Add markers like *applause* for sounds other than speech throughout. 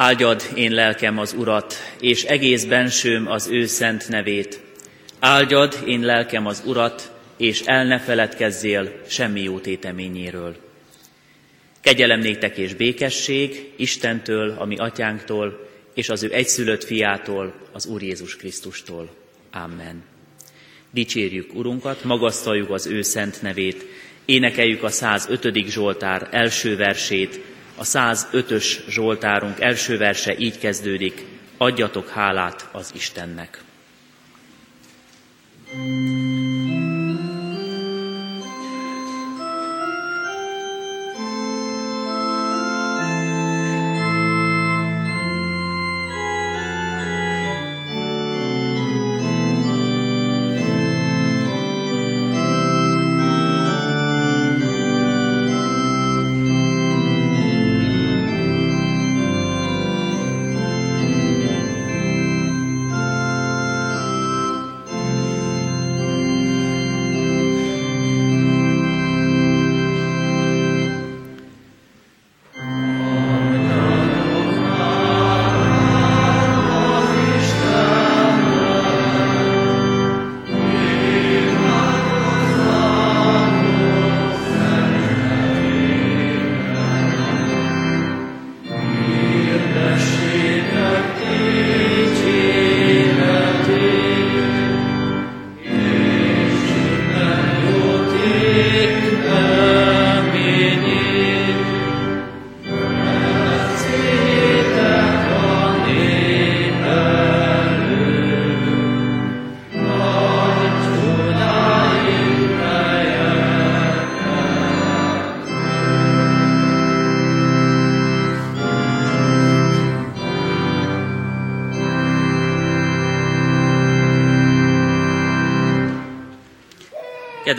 Áldjad én lelkem az Urat, és egész bensőm az ő szent nevét. Áldjad én lelkem az Urat, és el ne feledkezzél semmi jó téteményéről. Kegyelem néktek és békesség Istentől, ami atyánktól, és az ő egyszülött fiától, az Úr Jézus Krisztustól. Amen. Dicsérjük Urunkat, magasztaljuk az ő szent nevét, énekeljük a 105. Zsoltár első versét, a 105-ös Zsoltárunk első verse így kezdődik, adjatok hálát az Istennek. thank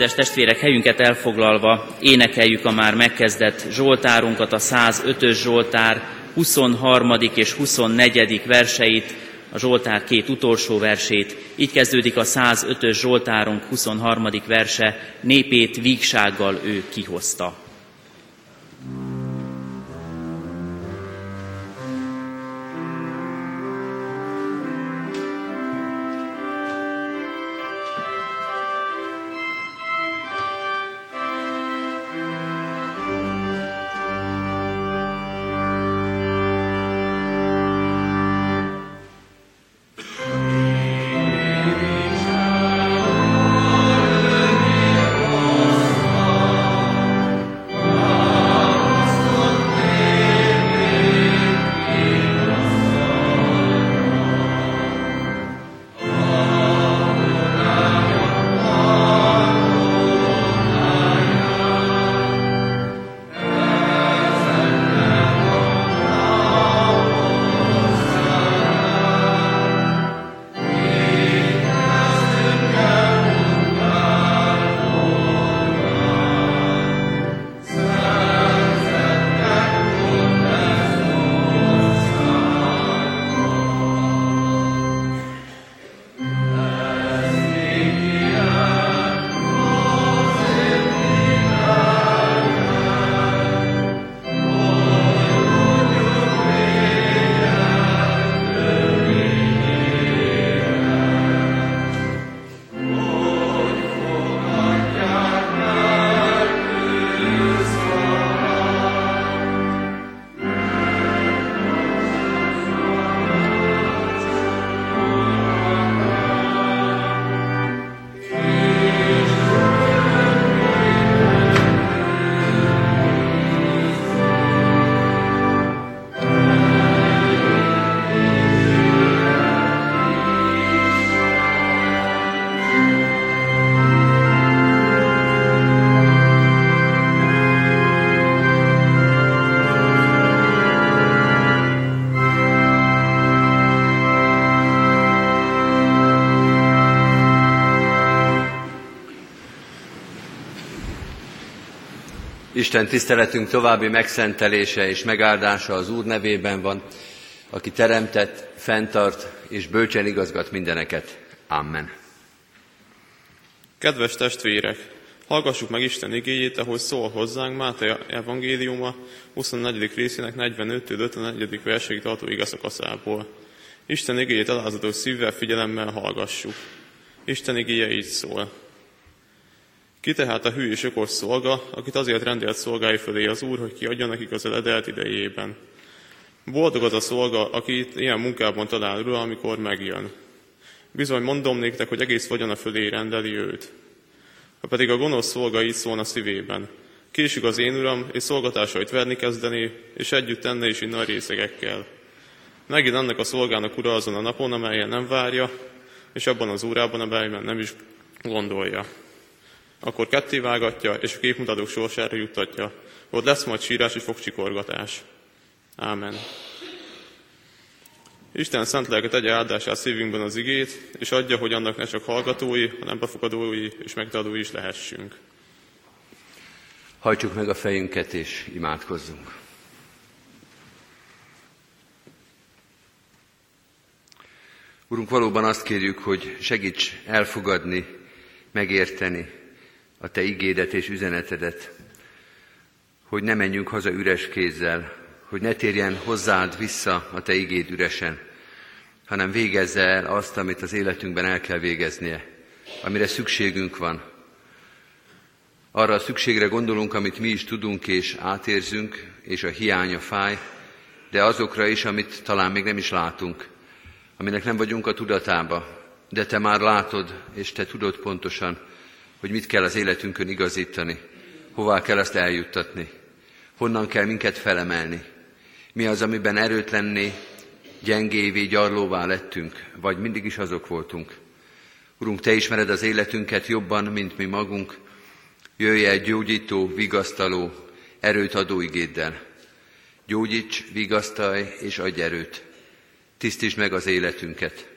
Kedves testvérek, helyünket elfoglalva énekeljük a már megkezdett Zsoltárunkat, a 105-ös Zsoltár 23. és 24. verseit, a Zsoltár két utolsó versét. Így kezdődik a 105-ös Zsoltárunk 23. verse, népét vígsággal ő kihozta. Isten tiszteletünk további megszentelése és megáldása az Úr nevében van, aki teremtett, fenntart és bölcsen igazgat mindeneket. Amen. Kedves testvérek, Hallgassuk meg Isten igéjét, ahogy szól hozzánk Máté evangéliuma 24. részének 45-54. verséig tartó igazakaszából. Isten igéjét alázató szívvel, figyelemmel hallgassuk. Isten igéje így szól. Ki tehát a hű és okos szolga, akit azért rendelt szolgái fölé az Úr, hogy kiadja nekik az eledelt idejében. Boldog az a szolga, aki itt ilyen munkában talál ura, amikor megjön. Bizony mondom néktek, hogy egész a fölé rendeli őt. Ha pedig a gonosz szolga így szólna szívében, késik az én uram, és szolgatásait verni kezdeni, és együtt tenne is innen a részegekkel. Megint annak a szolgának ura azon a napon, amelyen nem várja, és abban az órában, amelyben nem is gondolja. Akkor ketté vágatja, és a képmutatók sorsára juttatja. Ott lesz majd sírás és fogcsikorgatás. Ámen. Isten szent lelke tegye áldását szívünkben az igét, és adja, hogy annak ne csak hallgatói, hanem befogadói és megtadói is lehessünk. Hajtsuk meg a fejünket és imádkozzunk. Urunk, valóban azt kérjük, hogy segíts elfogadni, megérteni a Te igédet és üzenetedet, hogy ne menjünk haza üres kézzel, hogy ne térjen hozzád vissza a Te igéd üresen, hanem végezze el azt, amit az életünkben el kell végeznie, amire szükségünk van. Arra a szükségre gondolunk, amit mi is tudunk és átérzünk, és a hiánya fáj, de azokra is, amit talán még nem is látunk, aminek nem vagyunk a tudatába, de Te már látod, és Te tudod pontosan, hogy mit kell az életünkön igazítani, hová kell ezt eljuttatni, honnan kell minket felemelni, mi az, amiben erőtlenné, gyengévé, gyarlóvá lettünk, vagy mindig is azok voltunk. Urunk, Te ismered az életünket jobban, mint mi magunk. Jöjj el gyógyító, vigasztaló, erőt adó igéddel. Gyógyíts, vigasztalj és adj erőt. Tisztítsd meg az életünket.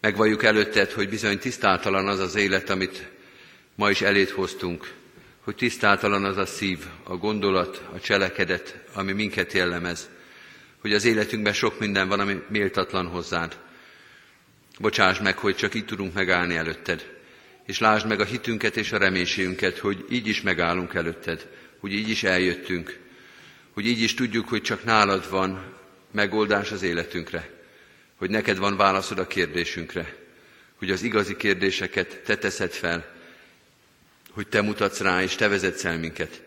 Megvalljuk előtted, hogy bizony tisztátalan az az élet, amit ma is elét hoztunk, hogy tisztátalan az a szív, a gondolat, a cselekedet, ami minket jellemez, hogy az életünkben sok minden van, ami méltatlan hozzád. Bocsáss meg, hogy csak így tudunk megállni előtted, és lásd meg a hitünket és a reménységünket, hogy így is megállunk előtted, hogy így is eljöttünk, hogy így is tudjuk, hogy csak nálad van megoldás az életünkre, hogy neked van válaszod a kérdésünkre, hogy az igazi kérdéseket te teszed fel, hogy te mutatsz rá, és te vezetsz el minket.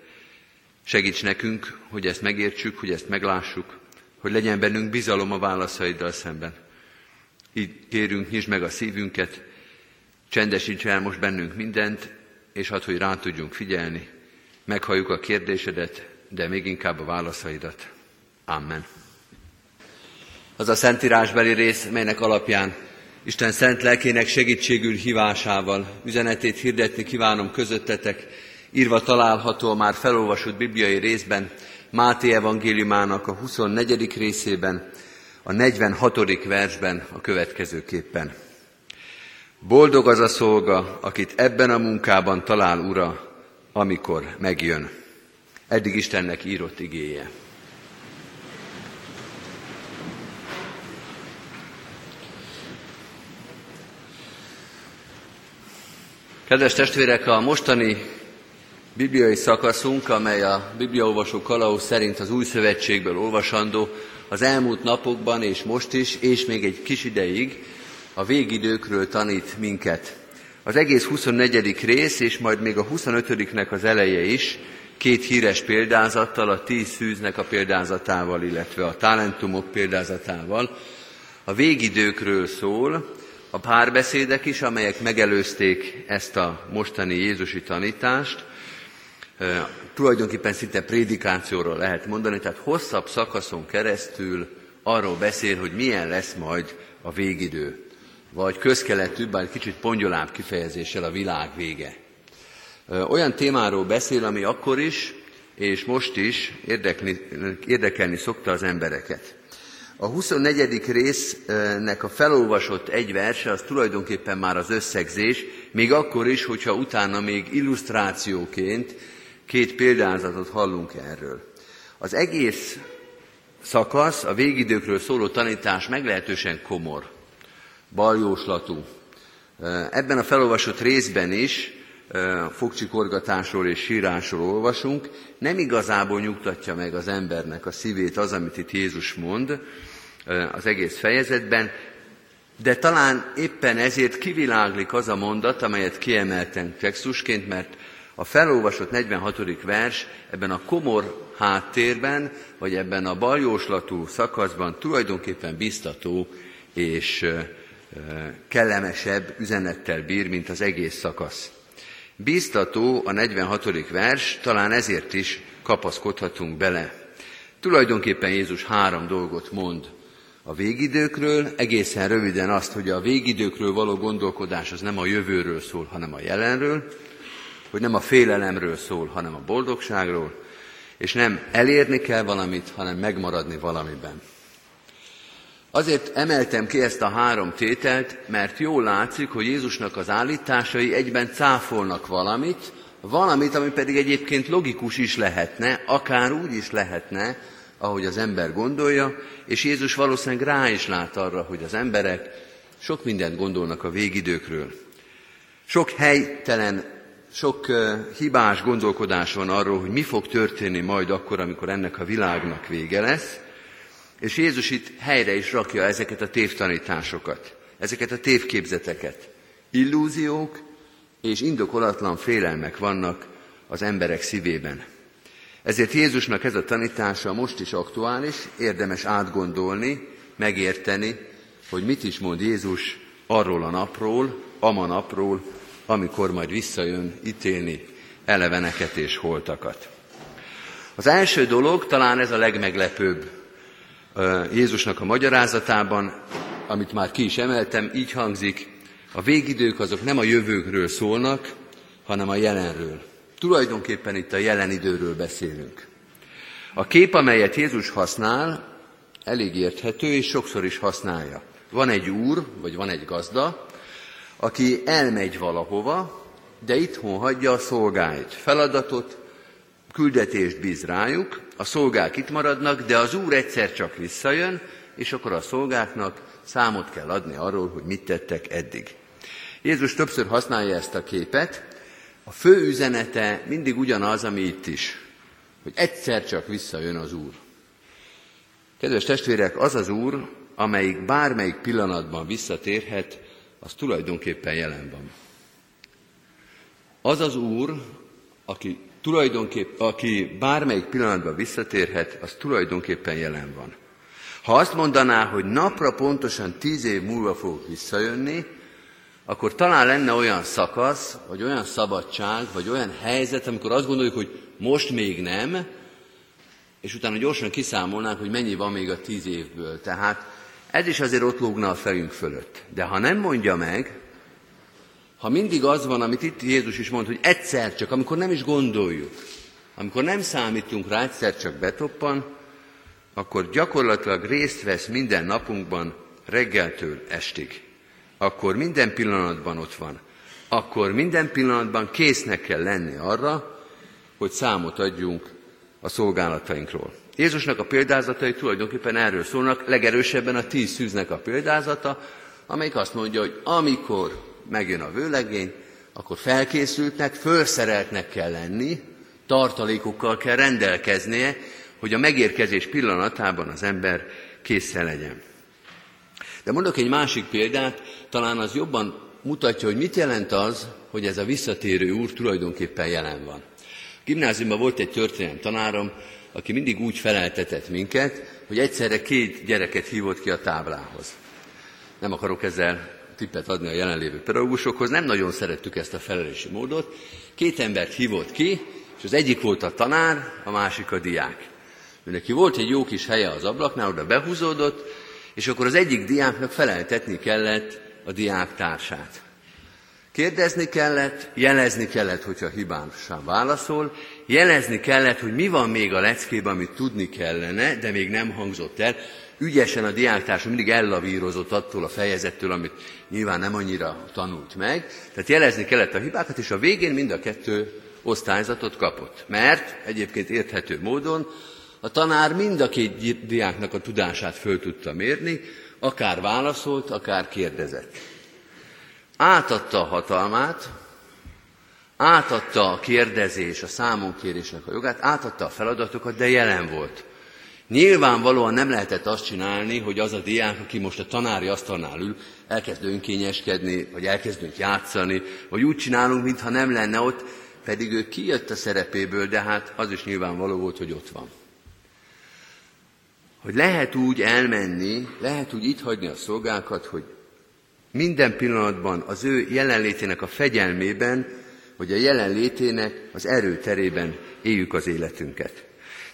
Segíts nekünk, hogy ezt megértsük, hogy ezt meglássuk, hogy legyen bennünk bizalom a válaszaiddal szemben. Így kérünk, nyisd meg a szívünket, csendesíts el most bennünk mindent, és hadd, hogy rá tudjunk figyelni, meghalljuk a kérdésedet, de még inkább a válaszaidat. Amen. Az a szentírásbeli rész, melynek alapján Isten szent lelkének segítségül hívásával üzenetét hirdetni kívánom közöttetek, írva található a már felolvasott bibliai részben, Máté evangéliumának a 24. részében, a 46. versben a következőképpen. Boldog az a szolga, akit ebben a munkában talál ura, amikor megjön. Eddig Istennek írott igéje. Kedves testvérek, a mostani bibliai szakaszunk, amely a bibliaolvasó kalauz szerint az új szövetségből olvasandó, az elmúlt napokban és most is, és még egy kis ideig a végidőkről tanít minket. Az egész 24. rész, és majd még a 25-nek az eleje is, két híres példázattal, a tíz szűznek a példázatával, illetve a talentumok példázatával, a végidőkről szól, a párbeszédek is, amelyek megelőzték ezt a mostani Jézusi tanítást, tulajdonképpen szinte prédikációról lehet mondani, tehát hosszabb szakaszon keresztül arról beszél, hogy milyen lesz majd a végidő, vagy közkeletű, bár kicsit pongyolább kifejezéssel a világ vége. Olyan témáról beszél, ami akkor is, és most is érdekli, érdekelni szokta az embereket. A 24. résznek a felolvasott egy verse, az tulajdonképpen már az összegzés, még akkor is, hogyha utána még illusztrációként két példázatot hallunk erről. Az egész szakasz, a végidőkről szóló tanítás meglehetősen komor, baljóslatú. Ebben a felolvasott részben is fogcsikorgatásról és sírásról olvasunk, nem igazából nyugtatja meg az embernek a szívét az, amit itt Jézus mond az egész fejezetben, de talán éppen ezért kiviláglik az a mondat, amelyet kiemeltem textusként, mert a felolvasott 46. vers ebben a komor háttérben, vagy ebben a baljóslatú szakaszban tulajdonképpen biztató és kellemesebb üzenettel bír, mint az egész szakasz. Bíztató a 46. vers, talán ezért is kapaszkodhatunk bele. Tulajdonképpen Jézus három dolgot mond a végidőkről, egészen röviden azt, hogy a végidőkről való gondolkodás az nem a jövőről szól, hanem a jelenről, hogy nem a félelemről szól, hanem a boldogságról, és nem elérni kell valamit, hanem megmaradni valamiben. Azért emeltem ki ezt a három tételt, mert jól látszik, hogy Jézusnak az állításai egyben cáfolnak valamit, valamit, ami pedig egyébként logikus is lehetne, akár úgy is lehetne, ahogy az ember gondolja, és Jézus valószínűleg rá is lát arra, hogy az emberek sok mindent gondolnak a végidőkről. Sok helytelen, sok hibás gondolkodás van arról, hogy mi fog történni majd akkor, amikor ennek a világnak vége lesz, és Jézus itt helyre is rakja ezeket a tévtanításokat, ezeket a tévképzeteket. Illúziók és indokolatlan félelmek vannak az emberek szívében. Ezért Jézusnak ez a tanítása most is aktuális, érdemes átgondolni, megérteni, hogy mit is mond Jézus arról a napról, ama napról, amikor majd visszajön ítélni eleveneket és holtakat. Az első dolog, talán ez a legmeglepőbb Jézusnak a magyarázatában, amit már ki is emeltem, így hangzik, a végidők azok nem a jövőkről szólnak, hanem a jelenről. Tulajdonképpen itt a jelen időről beszélünk. A kép, amelyet Jézus használ, elég érthető, és sokszor is használja. Van egy úr, vagy van egy gazda, aki elmegy valahova, de itthon hagyja a szolgáit, feladatot, küldetést bíz rájuk, a szolgák itt maradnak, de az úr egyszer csak visszajön, és akkor a szolgáknak számot kell adni arról, hogy mit tettek eddig. Jézus többször használja ezt a képet, a fő üzenete mindig ugyanaz, ami itt is, hogy egyszer csak visszajön az Úr. Kedves testvérek, az az Úr, amelyik bármelyik pillanatban visszatérhet, az tulajdonképpen jelen van. Az az Úr, aki tulajdonképp, aki bármelyik pillanatban visszatérhet, az tulajdonképpen jelen van. Ha azt mondaná, hogy napra pontosan tíz év múlva fog visszajönni, akkor talán lenne olyan szakasz, vagy olyan szabadság, vagy olyan helyzet, amikor azt gondoljuk, hogy most még nem, és utána gyorsan kiszámolnánk, hogy mennyi van még a tíz évből. Tehát ez is azért ott lógna a fejünk fölött. De ha nem mondja meg, ha mindig az van, amit itt Jézus is mond, hogy egyszer csak, amikor nem is gondoljuk, amikor nem számítunk rá, egyszer csak betoppan, akkor gyakorlatilag részt vesz minden napunkban reggeltől estig. Akkor minden pillanatban ott van. Akkor minden pillanatban késznek kell lenni arra, hogy számot adjunk a szolgálatainkról. Jézusnak a példázatai tulajdonképpen erről szólnak, legerősebben a tíz szűznek a példázata, amelyik azt mondja, hogy amikor megjön a vőlegény, akkor felkészültnek, felszereltnek kell lenni, tartalékokkal kell rendelkeznie, hogy a megérkezés pillanatában az ember készen legyen. De mondok egy másik példát, talán az jobban mutatja, hogy mit jelent az, hogy ez a visszatérő úr tulajdonképpen jelen van. A gimnáziumban volt egy történelem tanárom, aki mindig úgy feleltetett minket, hogy egyszerre két gyereket hívott ki a táblához. Nem akarok ezzel tippet adni a jelenlévő pedagógusokhoz, nem nagyon szerettük ezt a felelési módot. Két embert hívott ki, és az egyik volt a tanár, a másik a diák. Ő neki volt egy jó kis helye az ablaknál, oda behúzódott, és akkor az egyik diáknak feleltetni kellett a diák társát. Kérdezni kellett, jelezni kellett, hogyha hibásan válaszol, jelezni kellett, hogy mi van még a leckében, amit tudni kellene, de még nem hangzott el, ügyesen a diáktárs mindig ellavírozott attól a fejezettől, amit nyilván nem annyira tanult meg. Tehát jelezni kellett a hibákat, és a végén mind a kettő osztályzatot kapott. Mert egyébként érthető módon a tanár mind a két diáknak a tudását föl tudta mérni, akár válaszolt, akár kérdezett. Átadta a hatalmát átadta a kérdezés, a számonkérésnek a jogát, átadta a feladatokat, de jelen volt. Nyilvánvalóan nem lehetett azt csinálni, hogy az a diák, aki most a tanári asztalnál ül, elkezd önkényeskedni, vagy elkezdünk játszani, vagy úgy csinálunk, mintha nem lenne ott, pedig ő kijött a szerepéből, de hát az is nyilvánvaló volt, hogy ott van. Hogy lehet úgy elmenni, lehet úgy itt hagyni a szolgákat, hogy minden pillanatban az ő jelenlétének a fegyelmében, vagy a jelenlétének az erőterében éljük az életünket.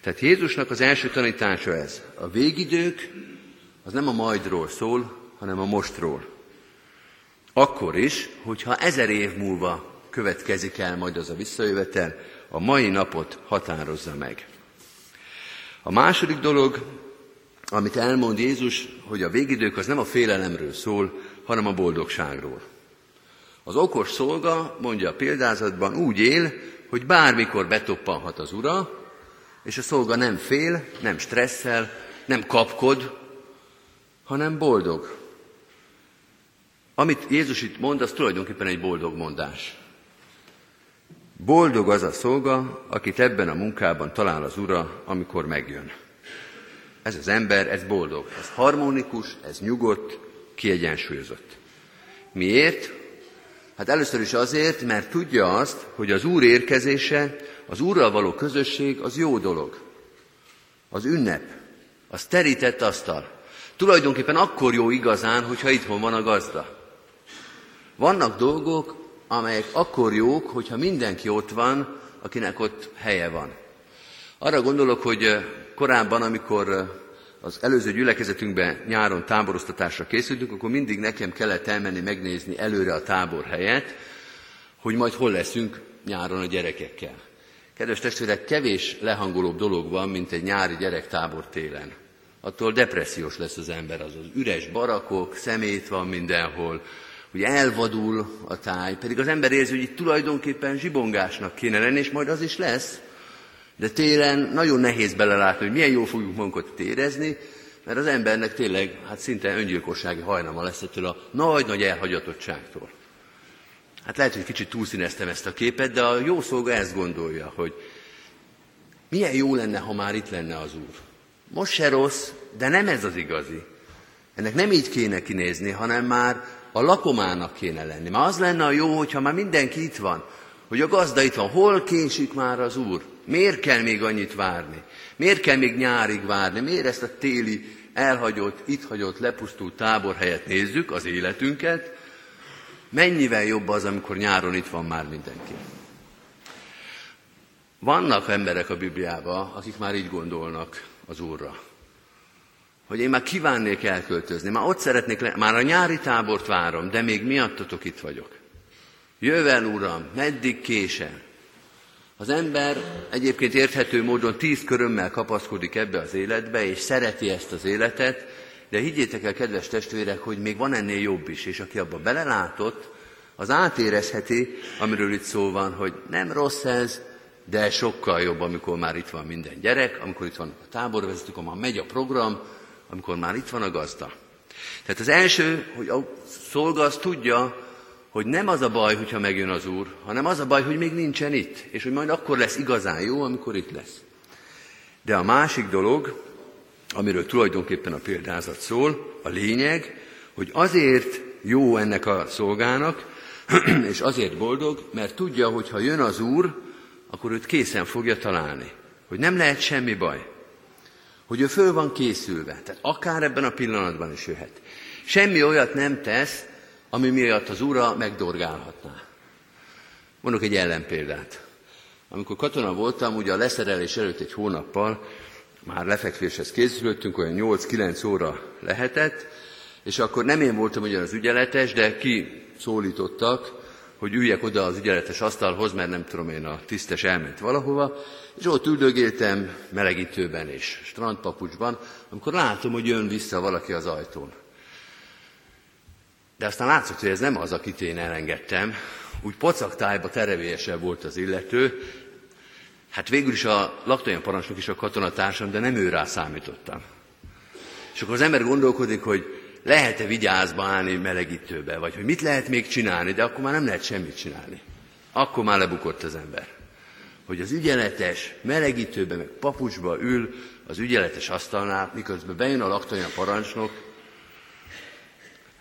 Tehát Jézusnak az első tanítása ez. A végidők az nem a majdról szól, hanem a mostról. Akkor is, hogyha ezer év múlva következik el majd az a visszajövetel, a mai napot határozza meg. A második dolog, amit elmond Jézus, hogy a végidők az nem a félelemről szól, hanem a boldogságról. Az okos szolga, mondja a példázatban, úgy él, hogy bármikor betoppanhat az ura, és a szolga nem fél, nem stresszel, nem kapkod, hanem boldog. Amit Jézus itt mond, az tulajdonképpen egy boldog mondás. Boldog az a szolga, akit ebben a munkában talál az Ura, amikor megjön. Ez az ember, ez boldog, ez harmonikus, ez nyugodt, kiegyensúlyozott. Miért? Hát először is azért, mert tudja azt, hogy az Úr érkezése, az Úrral való közösség az jó dolog. Az ünnep, az terített asztal. Tulajdonképpen akkor jó igazán, hogyha itthon van a gazda. Vannak dolgok, amelyek akkor jók, hogyha mindenki ott van, akinek ott helye van. Arra gondolok, hogy korábban, amikor az előző gyülekezetünkben nyáron táboroztatásra készültünk, akkor mindig nekem kellett elmenni megnézni előre a tábor helyet, hogy majd hol leszünk nyáron a gyerekekkel. Kedves testvérek, kevés lehangolóbb dolog van, mint egy nyári gyerektábor télen. Attól depressziós lesz az ember, az az üres barakok, szemét van mindenhol, hogy elvadul a táj, pedig az ember érzi, hogy itt tulajdonképpen zsibongásnak kéne lenni, és majd az is lesz, de télen nagyon nehéz belelátni, hogy milyen jól fogjuk magunkat érezni, mert az embernek tényleg hát szinte öngyilkossági hajlama lesz ettől a nagy-nagy elhagyatottságtól. Hát lehet, hogy kicsit túlszíneztem ezt a képet, de a jó szolga ezt gondolja, hogy milyen jó lenne, ha már itt lenne az Úr. Most se rossz, de nem ez az igazi. Ennek nem így kéne kinézni, hanem már a lakomának kéne lenni. Már az lenne a jó, hogyha már mindenki itt van, hogy a gazda itt van. Hol késik már az Úr? Miért kell még annyit várni? Miért kell még nyárig várni? Miért ezt a téli, elhagyott, itt hagyott, lepusztult táborhelyet nézzük, az életünket? Mennyivel jobb az, amikor nyáron itt van már mindenki? Vannak emberek a Bibliában, akik már így gondolnak az Úrra hogy én már kívánnék elköltözni, már ott szeretnék, le, már a nyári tábort várom, de még miattatok itt vagyok. Jövel, Uram, meddig késem? Az ember egyébként érthető módon tíz körömmel kapaszkodik ebbe az életbe, és szereti ezt az életet, de higgyétek el, kedves testvérek, hogy még van ennél jobb is, és aki abba belelátott, az átérezheti, amiről itt szó van, hogy nem rossz ez, de sokkal jobb, amikor már itt van minden gyerek, amikor itt van a táborvezetők, amikor már megy a program, amikor már itt van a gazda. Tehát az első, hogy a szolga az tudja, hogy nem az a baj, hogyha megjön az Úr, hanem az a baj, hogy még nincsen itt, és hogy majd akkor lesz igazán jó, amikor itt lesz. De a másik dolog, amiről tulajdonképpen a példázat szól, a lényeg, hogy azért jó ennek a szolgának, *clears throat* és azért boldog, mert tudja, hogy ha jön az Úr, akkor őt készen fogja találni. Hogy nem lehet semmi baj hogy ő föl van készülve. Tehát akár ebben a pillanatban is jöhet. Semmi olyat nem tesz, ami miatt az ura megdorgálhatná. Mondok egy ellenpéldát. Amikor katona voltam, ugye a leszerelés előtt egy hónappal már lefekvéshez készülöttünk, olyan 8-9 óra lehetett, és akkor nem én voltam ugyan az ügyeletes, de ki szólítottak, hogy üljek oda az ügyeletes asztalhoz, mert nem tudom én, a tisztes elment valahova, és ott üldögéltem melegítőben és strandpapucsban, amikor látom, hogy jön vissza valaki az ajtón. De aztán látszott, hogy ez nem az, akit én elengedtem. Úgy pocaktájba terevélyesebb volt az illető. Hát végül is a laktonyan parancsnok is a katonatársam, de nem ő számítottam. És akkor az ember gondolkodik, hogy lehet-e vigyázba állni melegítőbe, vagy hogy mit lehet még csinálni, de akkor már nem lehet semmit csinálni. akkor már lebukott az ember. Hogy az ügyeletes, melegítőben, meg papucsba ül az ügyeletes asztalnál, miközben bejön a laktanya parancsnok,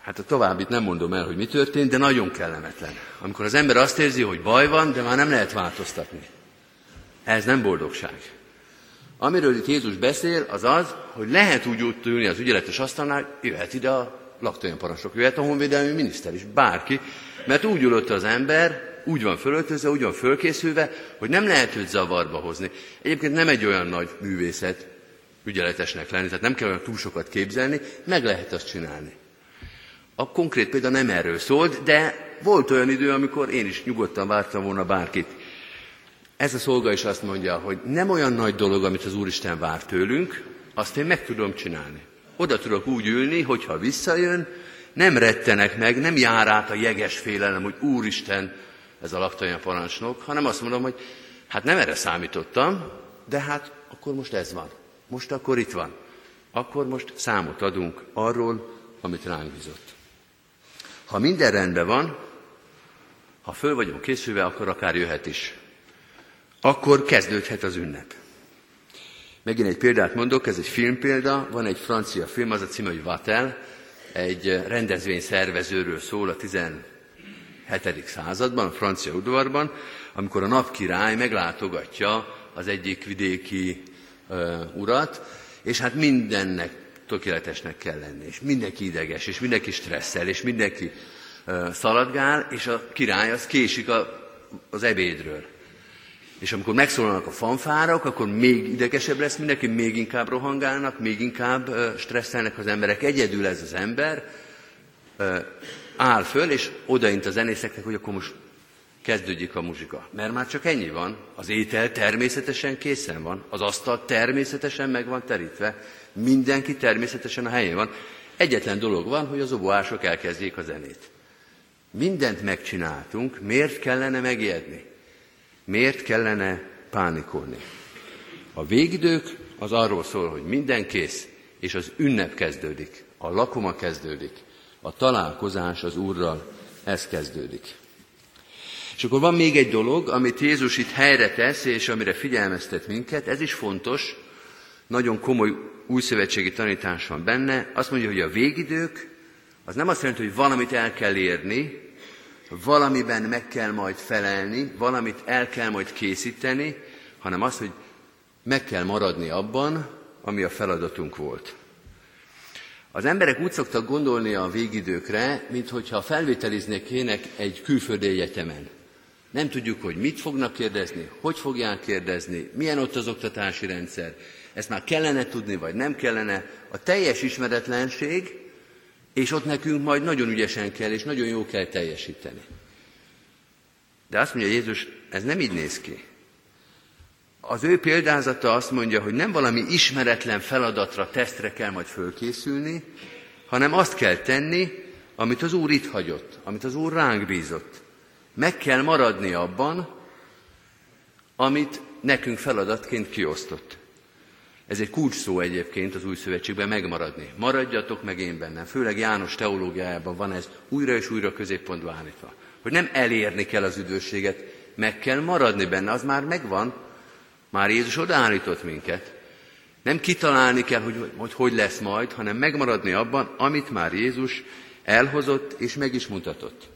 Hát a továbbit nem mondom el, hogy mi történt, de nagyon kellemetlen. Amikor az ember azt érzi, hogy baj van, de már nem lehet változtatni. Ez nem boldogság. Amiről itt Jézus beszél, az az, hogy lehet úgy ott ülni az ügyeletes asztalnál, jöhet ide a laktanya parancsok, jöhet a honvédelmi miniszter is, bárki, mert úgy ülött az ember, úgy van fölöltözve, úgy van fölkészülve, hogy nem lehet őt zavarba hozni. Egyébként nem egy olyan nagy művészet ügyeletesnek lenni, tehát nem kell olyan túl sokat képzelni, meg lehet azt csinálni. A konkrét példa nem erről szólt, de volt olyan idő, amikor én is nyugodtan vártam volna bárkit. Ez a szolga is azt mondja, hogy nem olyan nagy dolog, amit az Úristen vár tőlünk, azt én meg tudom csinálni. Oda tudok úgy ülni, hogyha visszajön, nem rettenek meg, nem jár át a jeges félelem, hogy Úristen, ez a laktanya parancsnok, hanem azt mondom, hogy hát nem erre számítottam, de hát akkor most ez van. Most akkor itt van. Akkor most számot adunk arról, amit ránk bizott. Ha minden rendben van, ha föl vagyunk készülve, akkor akár jöhet is. Akkor kezdődhet az ünnep. Megint egy példát mondok, ez egy filmpélda, van egy francia film, az a címe, hogy Vatel, egy rendezvény szervezőről szól a 17. században, a francia udvarban, amikor a napkirály meglátogatja az egyik vidéki uh, urat, és hát mindennek tökéletesnek kell lenni, és mindenki ideges, és mindenki stresszel, és mindenki uh, szaladgál, és a király az késik a, az ebédről. És amikor megszólalnak a fanfárok, akkor még idegesebb lesz mindenki, még inkább rohangálnak, még inkább stresszelnek az emberek. Egyedül ez az ember áll föl, és odaint a zenészeknek, hogy akkor most kezdődik a muzsika. Mert már csak ennyi van, az étel természetesen készen van, az asztal természetesen meg van terítve, Mindenki természetesen a helyén van. Egyetlen dolog van, hogy az oboások elkezdjék a zenét. Mindent megcsináltunk, miért kellene megijedni? Miért kellene pánikolni? A végidők az arról szól, hogy minden kész, és az ünnep kezdődik, a lakoma kezdődik, a találkozás az Úrral, ez kezdődik. És akkor van még egy dolog, amit Jézus itt helyre tesz, és amire figyelmeztet minket, ez is fontos, nagyon komoly újszövetségi tanítás van benne, azt mondja, hogy a végidők, az nem azt jelenti, hogy valamit el kell érni, valamiben meg kell majd felelni, valamit el kell majd készíteni, hanem azt, hogy meg kell maradni abban, ami a feladatunk volt. Az emberek úgy szoktak gondolni a végidőkre, mintha felvételiznék kének egy külföldi egyetemen. Nem tudjuk, hogy mit fognak kérdezni, hogy fogják kérdezni, milyen ott az oktatási rendszer, ezt már kellene tudni, vagy nem kellene, a teljes ismeretlenség, és ott nekünk majd nagyon ügyesen kell, és nagyon jó kell teljesíteni. De azt mondja Jézus, ez nem így néz ki. Az ő példázata azt mondja, hogy nem valami ismeretlen feladatra, tesztre kell majd fölkészülni, hanem azt kell tenni, amit az Úr itt hagyott, amit az Úr ránk bízott. Meg kell maradni abban, amit nekünk feladatként kiosztott. Ez egy kulcs szó egyébként az új szövetségben megmaradni. Maradjatok meg én bennem. Főleg János teológiájában van ez újra és újra középpontba állítva. Hogy nem elérni kell az üdvösséget, meg kell maradni benne, az már megvan. Már Jézus odaállított minket. Nem kitalálni kell, hogy, hogy hogy lesz majd, hanem megmaradni abban, amit már Jézus elhozott és meg is mutatott.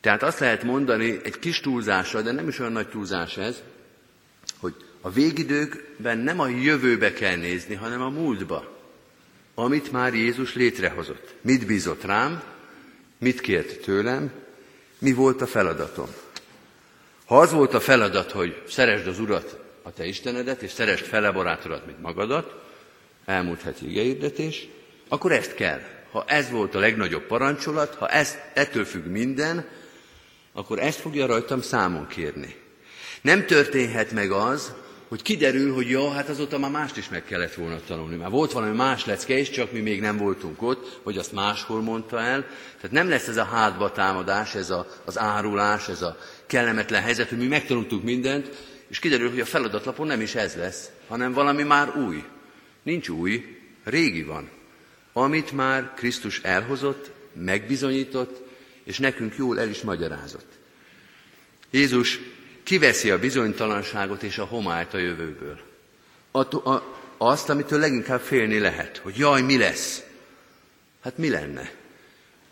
Tehát azt lehet mondani egy kis túlzással, de nem is olyan nagy túlzás ez, a végidőkben nem a jövőbe kell nézni, hanem a múltba, amit már Jézus létrehozott. Mit bízott rám, mit kért tőlem, mi volt a feladatom. Ha az volt a feladat, hogy szeresd az Urat, a te Istenedet, és szeresd fele barátodat, mint magadat, elmúlt heti igehirdetés, akkor ezt kell. Ha ez volt a legnagyobb parancsolat, ha ez, ettől függ minden, akkor ezt fogja rajtam számon kérni. Nem történhet meg az, hogy kiderül, hogy jó, hát azóta már mást is meg kellett volna tanulni. Már volt valami más lecke is, csak mi még nem voltunk ott, vagy azt máshol mondta el. Tehát nem lesz ez a hátba támadás, ez a, az árulás, ez a kellemetlen helyzet, hogy mi megtanultuk mindent, és kiderül, hogy a feladatlapon nem is ez lesz, hanem valami már új. Nincs új, régi van. Amit már Krisztus elhozott, megbizonyított, és nekünk jól el is magyarázott. Jézus kiveszi a bizonytalanságot és a homályt a jövőből. A, a, azt, amitől leginkább félni lehet, hogy jaj, mi lesz? Hát mi lenne?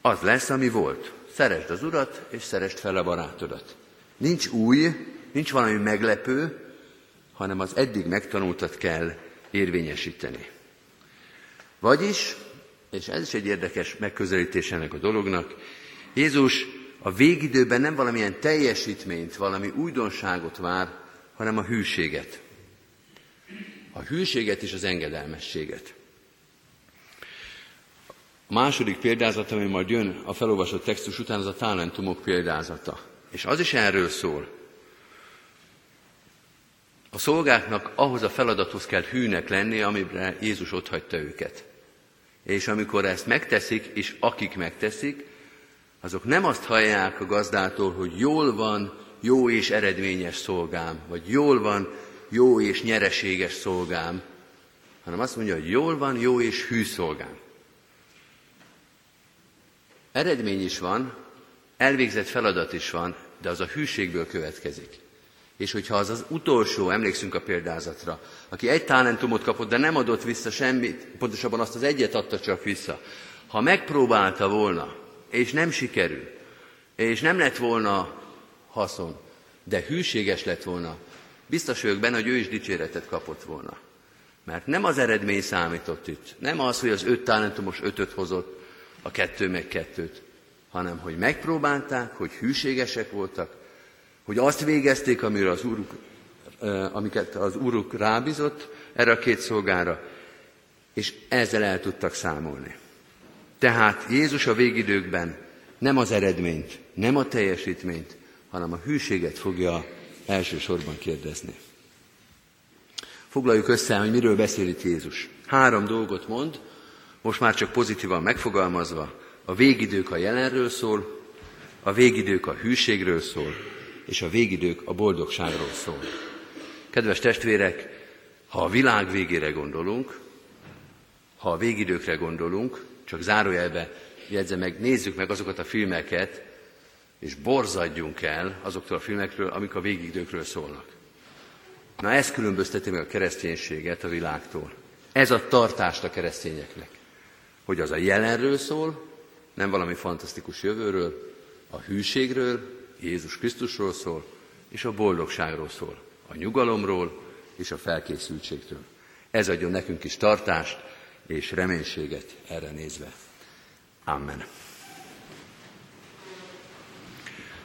Az lesz, ami volt. Szeresd az urat, és szeresd fel a barátodat. Nincs új, nincs valami meglepő, hanem az eddig megtanultat kell érvényesíteni. Vagyis, és ez is egy érdekes megközelítés ennek a dolognak, Jézus a végidőben nem valamilyen teljesítményt, valami újdonságot vár, hanem a hűséget. A hűséget és az engedelmességet. A második példázat, ami majd jön a felolvasott textus után, az a talentumok példázata. És az is erről szól. A szolgáknak ahhoz a feladathoz kell hűnek lenni, amire Jézus ott hagyta őket. És amikor ezt megteszik, és akik megteszik, azok nem azt hallják a gazdától, hogy jól van, jó és eredményes szolgám, vagy jól van, jó és nyereséges szolgám, hanem azt mondja, hogy jól van, jó és hű szolgám. Eredmény is van, elvégzett feladat is van, de az a hűségből következik. És hogyha az az utolsó, emlékszünk a példázatra, aki egy talentumot kapott, de nem adott vissza semmit, pontosabban azt az egyet adta csak vissza, ha megpróbálta volna, és nem sikerül, és nem lett volna haszon, de hűséges lett volna, biztos vagyok benne, hogy ő is dicséretet kapott volna. Mert nem az eredmény számított itt, nem az, hogy az öt talentumos ötöt hozott, a kettő meg kettőt, hanem hogy megpróbálták, hogy hűségesek voltak, hogy azt végezték, amire az úruk, amiket az úruk rábízott erre a két szolgára, és ezzel el tudtak számolni. Tehát Jézus a végidőkben nem az eredményt, nem a teljesítményt, hanem a hűséget fogja elsősorban kérdezni. Foglaljuk össze, hogy miről beszél itt Jézus. Három dolgot mond, most már csak pozitívan megfogalmazva, a végidők a jelenről szól, a végidők a hűségről szól, és a végidők a boldogságról szól. Kedves testvérek, ha a világ végére gondolunk, ha a végidőkre gondolunk, csak zárójelbe jegyze meg, nézzük meg azokat a filmeket, és borzadjunk el azoktól a filmekről, amik a végidőkről szólnak. Na ez különbözteti meg a kereszténységet a világtól. Ez a tartást a keresztényeknek. Hogy az a jelenről szól, nem valami fantasztikus jövőről, a hűségről, Jézus Krisztusról szól, és a boldogságról szól, a nyugalomról és a felkészültségtől. Ez adjon nekünk is tartást és reménységet erre nézve. Amen.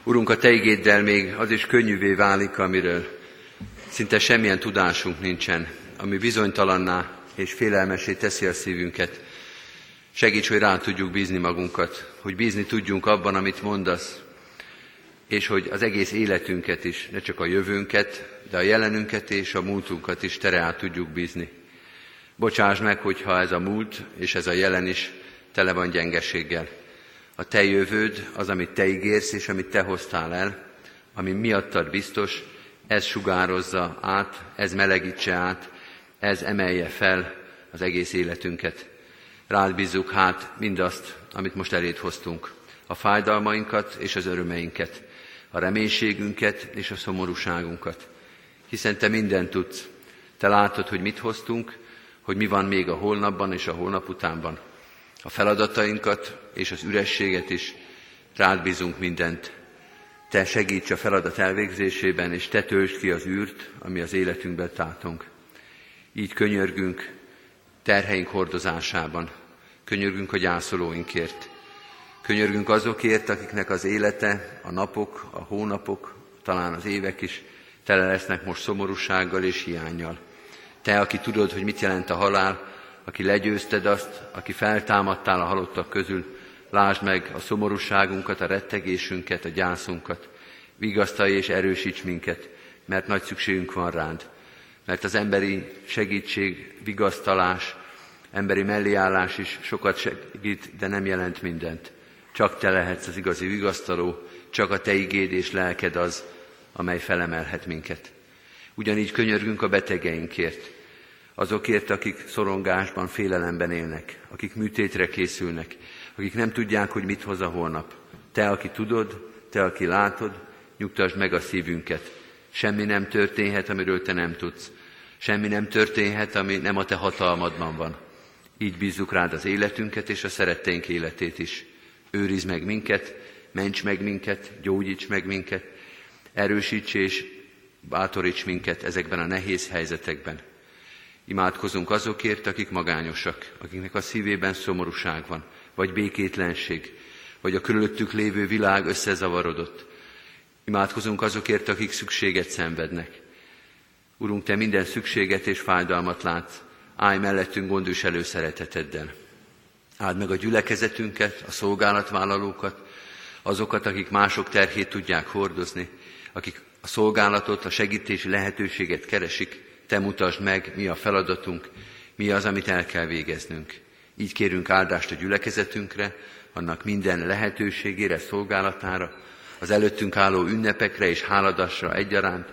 Urunk, a Te igéddel még az is könnyűvé válik, amiről szinte semmilyen tudásunk nincsen, ami bizonytalanná és félelmesé teszi a szívünket. Segíts, hogy rá tudjuk bízni magunkat, hogy bízni tudjunk abban, amit mondasz, és hogy az egész életünket is, ne csak a jövőnket, de a jelenünket és a múltunkat is tere át tudjuk bízni. Bocsáss meg, hogyha ez a múlt és ez a jelen is tele van gyengeséggel. A te jövőd, az, amit te ígérsz és amit te hoztál el, ami miattad biztos, ez sugározza át, ez melegítse át, ez emelje fel az egész életünket. Rád bízzuk hát mindazt, amit most eléd hoztunk, a fájdalmainkat és az örömeinket, a reménységünket és a szomorúságunkat. Hiszen Te mindent tudsz. Te látod, hogy mit hoztunk, hogy mi van még a holnapban és a holnap utánban. A feladatainkat és az ürességet is rád bízunk mindent. Te segíts a feladat elvégzésében, és Te töltsd ki az űrt, ami az életünkben tátunk. Így könyörgünk terheink hordozásában, könyörgünk a gyászolóinkért, Könyörgünk azokért, akiknek az élete, a napok, a hónapok, talán az évek is tele lesznek most szomorúsággal és hiányjal. Te, aki tudod, hogy mit jelent a halál, aki legyőzted azt, aki feltámadtál a halottak közül, lásd meg a szomorúságunkat, a rettegésünket, a gyászunkat, vigasztalj és erősíts minket, mert nagy szükségünk van rád. Mert az emberi segítség, vigasztalás, emberi melléállás is sokat segít, de nem jelent mindent. Csak te lehetsz az igazi vigasztaló, csak a te igéd és lelked az, amely felemelhet minket. Ugyanígy könyörgünk a betegeinkért, azokért, akik szorongásban, félelemben élnek, akik műtétre készülnek, akik nem tudják, hogy mit hoz a holnap. Te, aki tudod, te, aki látod, nyugtasd meg a szívünket. Semmi nem történhet, amiről te nem tudsz. Semmi nem történhet, ami nem a te hatalmadban van. Így bízzuk rád az életünket és a szeretteink életét is. Őrizd meg minket, ments meg minket, gyógyíts meg minket, erősíts és bátoríts minket ezekben a nehéz helyzetekben. Imádkozunk azokért, akik magányosak, akiknek a szívében szomorúság van, vagy békétlenség, vagy a körülöttük lévő világ összezavarodott. Imádkozunk azokért, akik szükséget szenvednek. Urunk, Te minden szükséget és fájdalmat látsz, állj mellettünk gondviselő szereteteddel. Áld meg a gyülekezetünket, a szolgálatvállalókat, azokat, akik mások terhét tudják hordozni, akik a szolgálatot, a segítési lehetőséget keresik, te mutasd meg, mi a feladatunk, mi az, amit el kell végeznünk. Így kérünk áldást a gyülekezetünkre, annak minden lehetőségére, szolgálatára, az előttünk álló ünnepekre és háladásra egyaránt.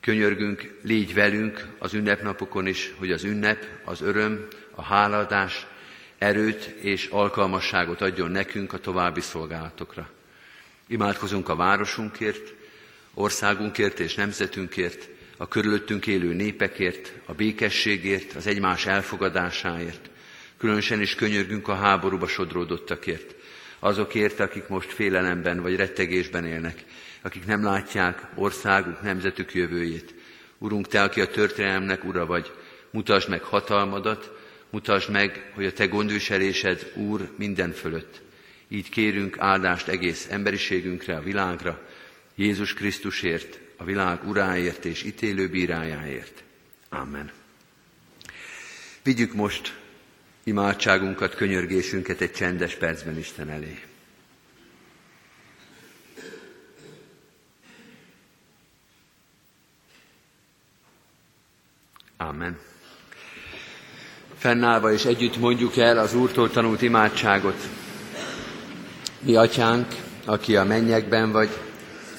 Könyörgünk, légy velünk az ünnepnapokon is, hogy az ünnep, az öröm, a háladás erőt és alkalmasságot adjon nekünk a további szolgálatokra. Imádkozunk a városunkért, országunkért és nemzetünkért, a körülöttünk élő népekért, a békességért, az egymás elfogadásáért. Különösen is könyörgünk a háborúba sodródottakért, azokért, akik most félelemben vagy rettegésben élnek, akik nem látják országuk, nemzetük jövőjét. Urunk, Te, aki a történelemnek ura vagy, mutasd meg hatalmadat, mutasd meg, hogy a Te gondviselésed, Úr, minden fölött. Így kérünk áldást egész emberiségünkre, a világra, Jézus Krisztusért, a világ uráért és ítélő bírájáért. Amen. Vigyük most imádságunkat, könyörgésünket egy csendes percben Isten elé. Amen. Fennállva és együtt mondjuk el az Úrtól tanult imádságot. Mi atyánk, aki a mennyekben vagy,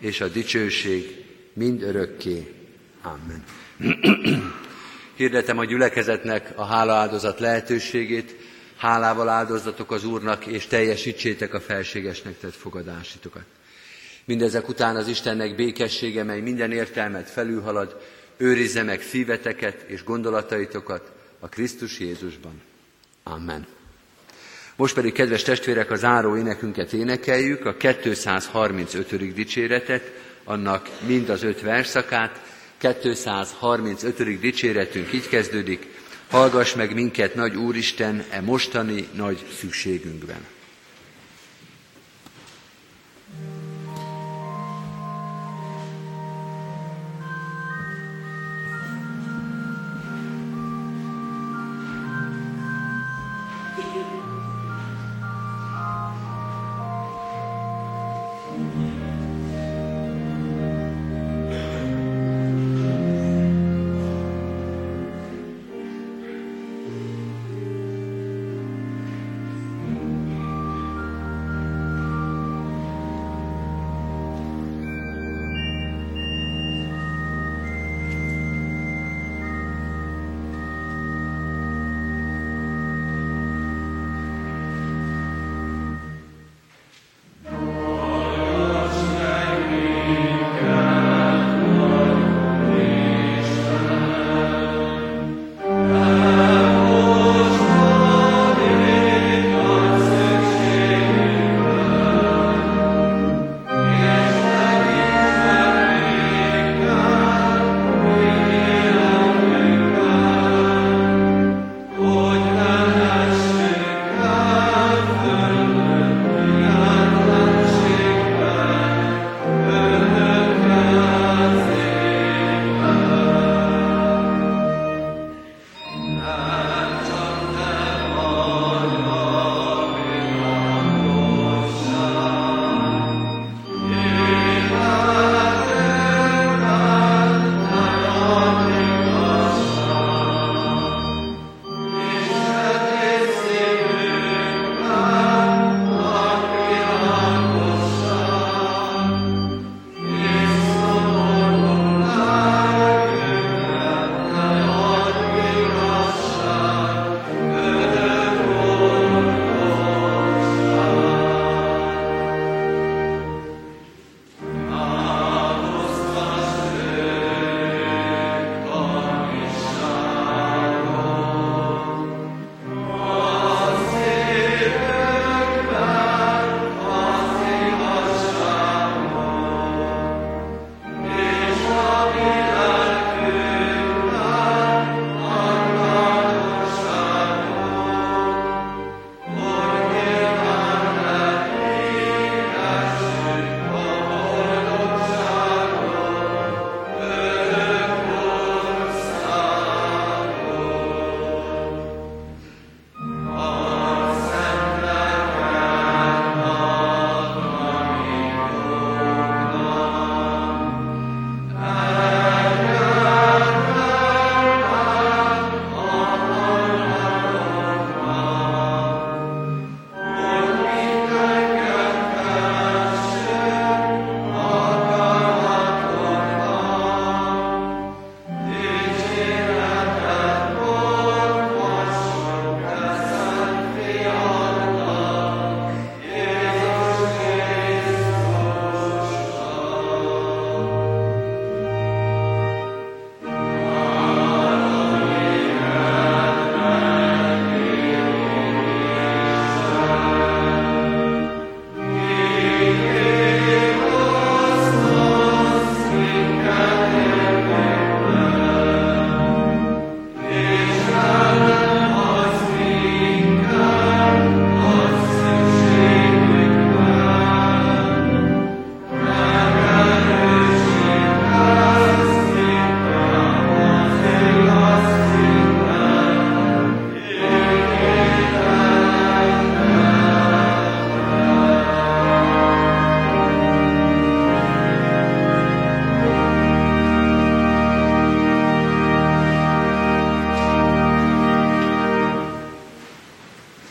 és a dicsőség mind örökké. Amen. *clears throat* Hirdetem a gyülekezetnek a hálaáldozat lehetőségét, hálával áldozatok az Úrnak, és teljesítsétek a felségesnek tett fogadásitokat. Mindezek után az Istennek békessége, mely minden értelmet felülhalad, őrizze meg szíveteket és gondolataitokat a Krisztus Jézusban. Amen. Most pedig, kedves testvérek, a záró énekünket énekeljük, a 235. dicséretet, annak mind az öt verszakát, 235. dicséretünk így kezdődik, hallgass meg minket, nagy Úristen, e mostani nagy szükségünkben.